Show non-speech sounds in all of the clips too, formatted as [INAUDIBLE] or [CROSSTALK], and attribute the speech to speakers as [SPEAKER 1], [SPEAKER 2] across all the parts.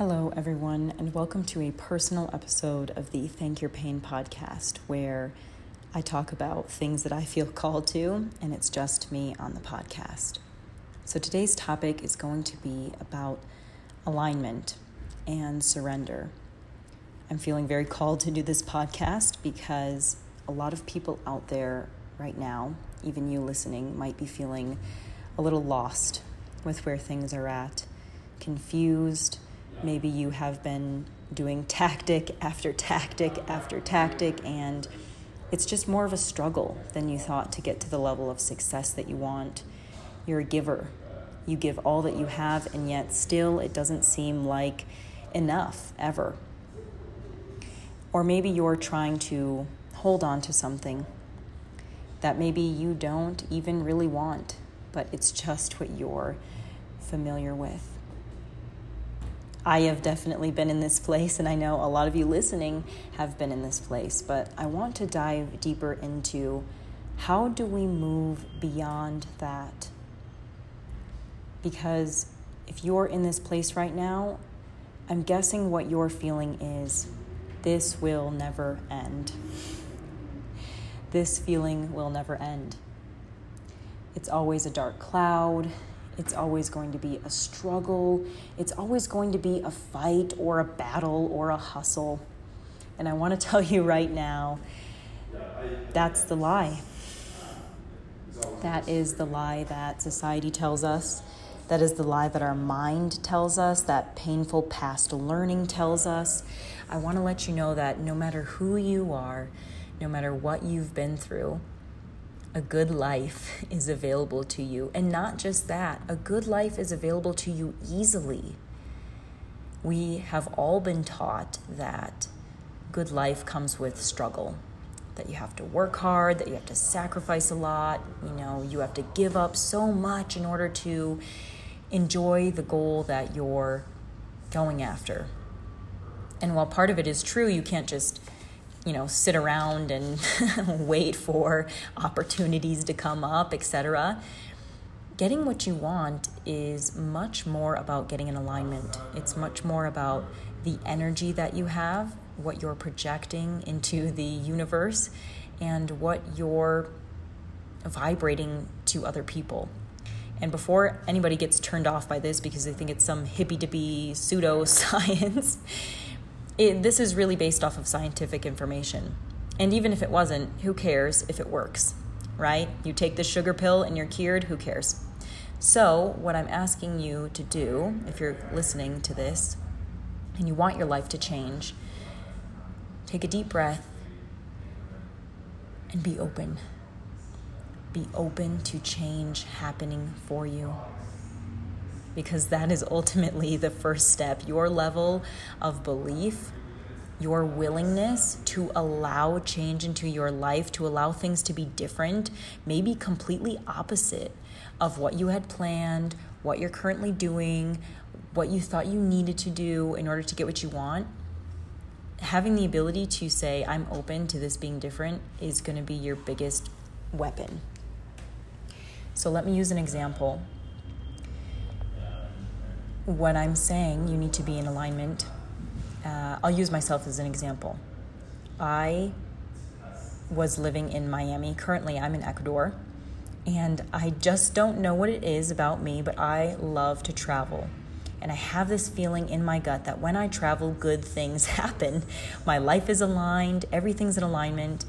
[SPEAKER 1] Hello, everyone, and welcome to a personal episode of the Thank Your Pain podcast where I talk about things that I feel [LAUGHS] called to, and it's just me on the podcast. So, today's topic is going to be about alignment and surrender. I'm feeling very called to do this podcast because a lot of people out there right now, even you listening, might be feeling a little lost with where things are at, confused Maybe you have been doing tactic after tactic after tactic, and it's just more of a struggle than you thought to get to the level of success that you want. You're a giver. You give all that you have, and yet still it doesn't seem like enough ever. Or maybe you're trying to hold on to something that maybe you don't even really want, but it's just what you're familiar with. I have definitely been in this place, and I know a lot of you listening have been in this place, but I want to dive deeper into how do we move beyond that? Because if you're in this place right now, I'm guessing what you're feeling is this will never end. This feeling will never end. It's always a dark cloud. It's always going to be a struggle. It's always going to be a fight or a battle or a hustle. And I want to [LAUGHS] tell you right now that's the lie. That is the lie that society tells us. That is the lie that our mind tells us, that painful past learning tells us. I want to let you know that no matter who you are, no matter what you've been through, a good life [LAUGHS] is available to you. And not just that, a good life is available to you easily. We have all been taught that good life comes with struggle, that you have to work hard, that you have to sacrifice a lot, you know, you have to give up so much in order to enjoy the goal that you're going after. And while part of it is true, you can't just you know sit around and [LAUGHS] wait for opportunities to come up etc getting what you want is much more about getting an alignment. It's much more about the energy that you have what you're projecting into the universe and what you're vibrating to other people. And before anybody gets turned off by this because they think it's some hippy dippy pseudo science [LAUGHS] it, this is really based off of scientific information. And even if it wasn't, who cares if it works, right? You take the sugar pill and you're cured, who cares? So, what I'm asking you to do, if you're listening to this and you want your life to change, take a deep breath and be open. Be open to change happening for you because that is ultimately the first step. Your level of belief, your willingness to allow change into your life, to allow things to be different, maybe completely opposite of what you had planned, what you're currently doing, what you thought you needed to do in order to get what you want. Having the ability to say, I'm open to this being different, is going to be your biggest weapon. So, let me use an example what I'm saying, you need to be in alignment. Uh, I'll use myself as an example. I was living in Miami. Currently, I'm in Ecuador. And I just don't know what it is about me, but I love to travel. And I have this feeling in my gut that when I travel, good things [LAUGHS] happen. My life is aligned, everything's in alignment.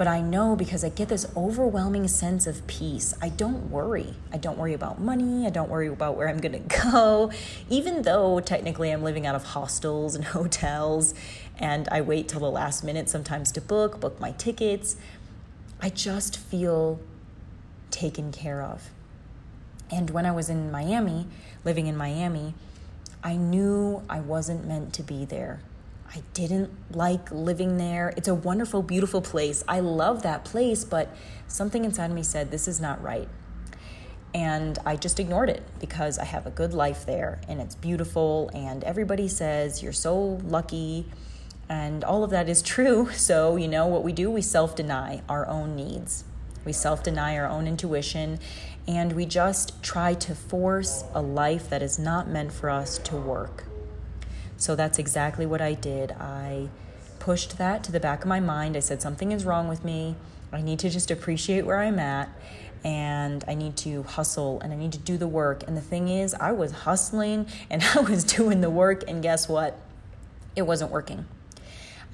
[SPEAKER 1] But I know because I get this overwhelming sense of peace. I don't worry. I don't worry about money. I don't worry about where I'm going [LAUGHS] to go. Even though technically I'm living out of hostels and [LAUGHS] hotels and I wait till the last minute sometimes to book, book my tickets, I just feel taken care of. And when I was in Miami, living in Miami, I knew I wasn't meant to be there. I didn't like living there. It's a wonderful, beautiful place. I love that place, but something inside me said, this is not right. And I just ignored it because I have a good life there and it's beautiful. And everybody says, you're so lucky. And all of that is [LAUGHS] true. So, you know, what we do, we self deny our own needs, we self deny our own intuition, and we just try to force a life that is not meant for us to work. So that's exactly what I did. I pushed that to the back of my mind. I said, Something is wrong with me. I need to just appreciate where I'm at and I need to hustle and I need to do the work. And the thing is, I was hustling [LAUGHS] and I was doing the work, and guess what? It wasn't working.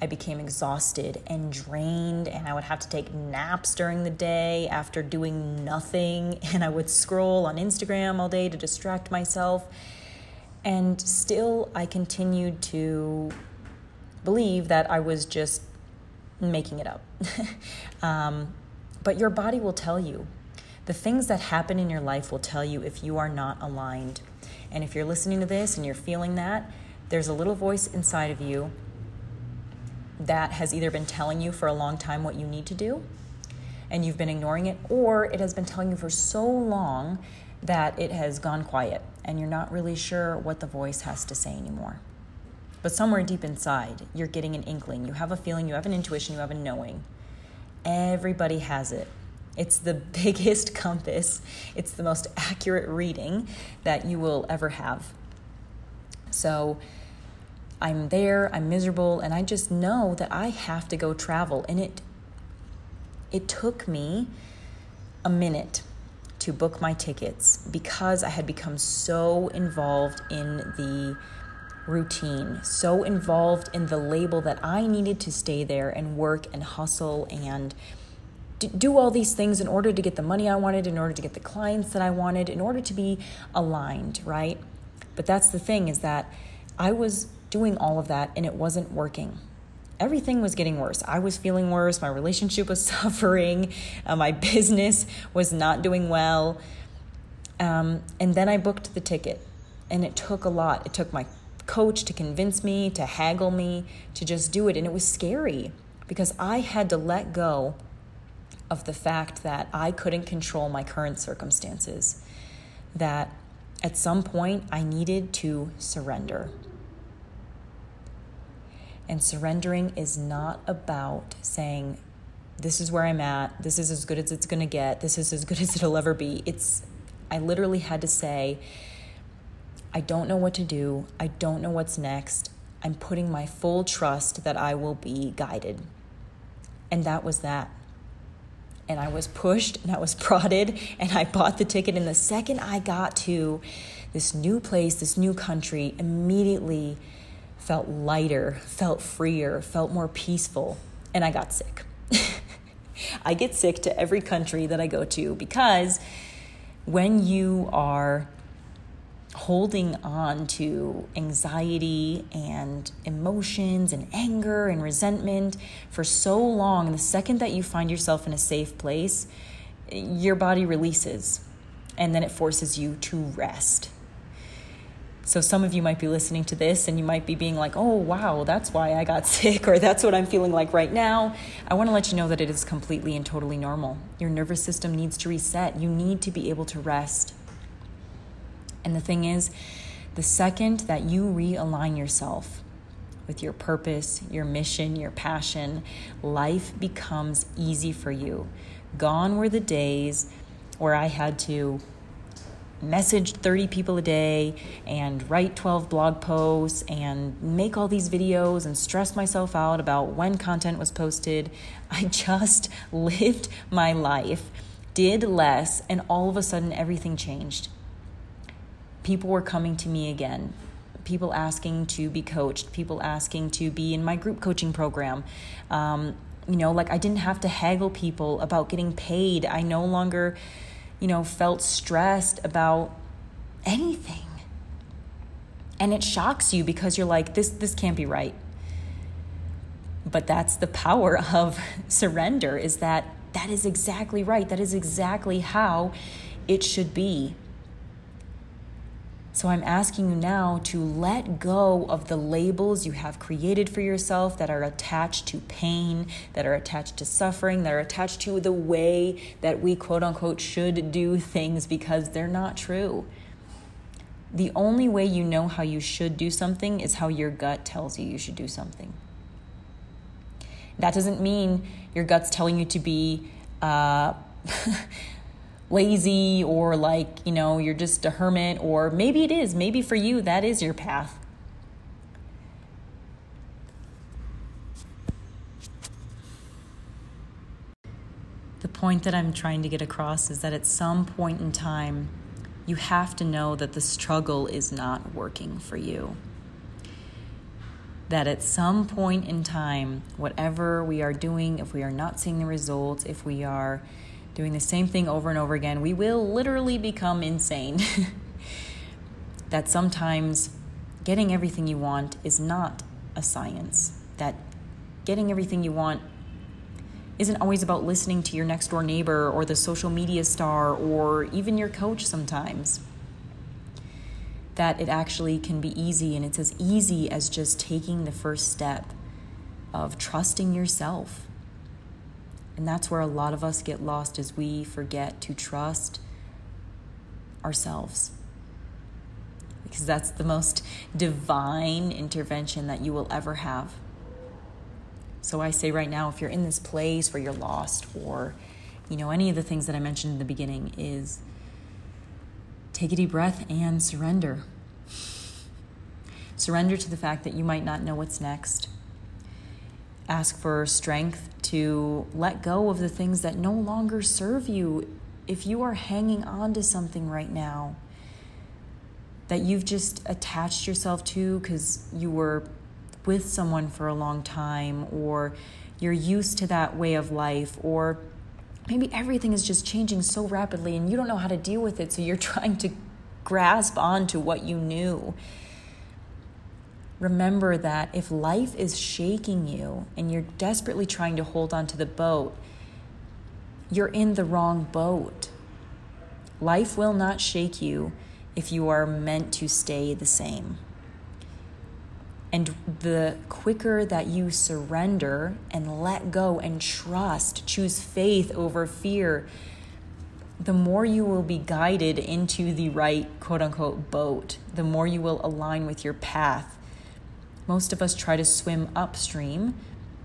[SPEAKER 1] I became exhausted and drained, and I would have to take naps during the day after doing nothing. [LAUGHS] And I would scroll on Instagram all day to distract myself. And still, I continued to believe that I was just making it up. [LAUGHS] um, but your body will tell you. The things that happen in your life will tell you if you are not aligned. And if you're listening to this and you're feeling that, there's a little voice inside of you that has either been telling you for a long time what you need to do and you've been ignoring it, or it has been telling you for so long that it has gone quiet and you're not really sure what the voice has to say anymore. But somewhere deep inside, you're getting an inkling. You have a feeling, you have an intuition, you have a knowing. Everybody has it. It's the [LAUGHS] biggest compass, it's the most accurate reading that you will ever have. So, I'm there, I'm miserable, and I just know that I have to go travel. And it it took me a minute to book my tickets because I had become so involved in the routine, so involved in the label that I needed to stay there and work and hustle and do all these things in order to get the money I wanted, in order to get the clients that I wanted, in order to be aligned, right? But that's the thing is that I was doing all of that and it wasn't working. Everything was getting worse. I was feeling worse. My relationship was [LAUGHS] suffering. Uh, my business was not doing well. Um, and then I booked the ticket, and it took a lot. It took my coach to convince me, to haggle me, to just do it. And it was scary because I had to let go of the fact that I couldn't control my current circumstances, that at some point I needed to surrender. And surrendering is not about saying, this is where I'm at, this is as good as it's gonna get, this is as good as it'll ever be. It's, I literally had to say, I don't know what to do, I don't know what's next. I'm putting my full trust that I will be guided. And that was that. And I was pushed and I was [LAUGHS] prodded and I bought the ticket. And the second I got to this new place, this new country, immediately felt lighter, felt freer, felt more peaceful, and I got sick. [LAUGHS] I get sick to every country that I go to because when you are holding on to anxiety and emotions and anger and resentment for so long, the second that you find yourself in a safe place, your body releases and then it forces you to rest. So some of you might be listening to this and you might be being like, oh, wow, that's why I got [LAUGHS] sick, or that's what I'm feeling like right now. I want to let you know that it is completely and totally normal. Your nervous system needs to reset. You need to be able to rest. And the thing is, the second that you realign yourself with your purpose, your mission, your passion, life becomes easy for you. Gone were the days where I had to message 30 people a day and write 12 blog posts and make all these videos and stress myself out about when content was posted. [LAUGHS] I just [LAUGHS] lived my life, did less, and all of a sudden everything changed. People were coming to me again. People asking to be coached, people asking to be in my group coaching program. Um, you know, like I didn't have to haggle people about getting paid. I no longer you know, felt stressed about anything. And it shocks you because you're like, this, this can't be right. But that's the power [LAUGHS] of surrender is that that is exactly right. That is exactly how it should be. So I'm asking you now to let go of the labels you have created for yourself that are attached to pain, that are attached to suffering, that are attached to the way that we quote unquote should do things because they're not true. The only way you know how you should do something is how your gut tells you you should do something. That doesn't mean your gut's telling you to be uh, [LAUGHS] lazy or like, you know, you're just a hermit, or maybe it is. Maybe for you, that is your path. The point that I'm trying to get across is that at some point in time, you have to know that the struggle is not working for you. That at some point in time, whatever we are doing, if we are not seeing the results, if we are doing the same thing over and over again, we will literally become insane. [LAUGHS] that sometimes getting everything you want is not a science, that getting everything you want isn't always about listening to your next door neighbor or the social media star or even your coach sometimes. That it actually can be easy, and it's as easy as just taking the first step of trusting yourself. And that's where a lot of us get lost as we forget to trust ourselves. Because that's the most divine intervention that you will ever have. So I say right now, if you're in this place where you're lost, or you know any of the things that I mentioned in the beginning, is take a deep breath and surrender. Surrender to the fact that you might not know what's next. Ask for strength to let go of the things that no longer serve you. If you are hanging on to something right now that you've just attached yourself to because you were with someone for a long time or you're used to that way of life or maybe everything is just changing so rapidly and you don't know how to deal with it so you're [LAUGHS] trying to grasp onto what you knew remember that if life is shaking you and you're desperately trying to hold on to the boat you're in the wrong boat. Life will not shake you if you are meant to stay the same. And the quicker that you surrender and let go and trust, choose faith over fear, the more you will be guided into the right quote unquote boat, the more you will align with your path. Most of us try to swim upstream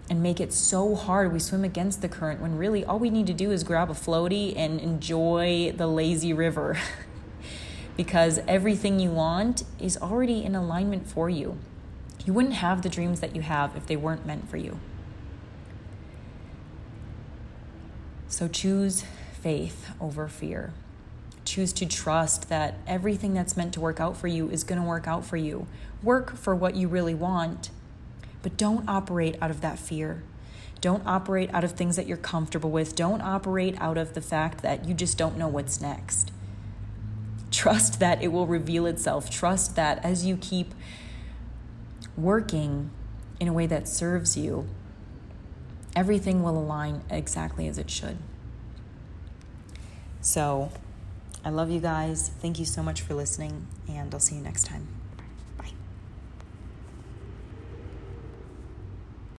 [SPEAKER 1] and make it so hard. We swim against the current when really all we need to do is grab a floaty and enjoy the lazy river [LAUGHS] because everything you want is already in alignment for you. You wouldn't have the dreams that you have if they weren't meant for you. So choose faith over fear. Choose to trust that everything that's meant to work out for you is going to work out for you. Work for what you really want, but don't operate out of that fear. Don't operate out of things that you're comfortable with. Don't operate out of the fact that you just don't know what's next. Trust that it will reveal itself. Trust that as you keep working in a way that serves you, everything will align exactly as it should. So, I love you guys. Thank you so much for listening, and I'll see you next time.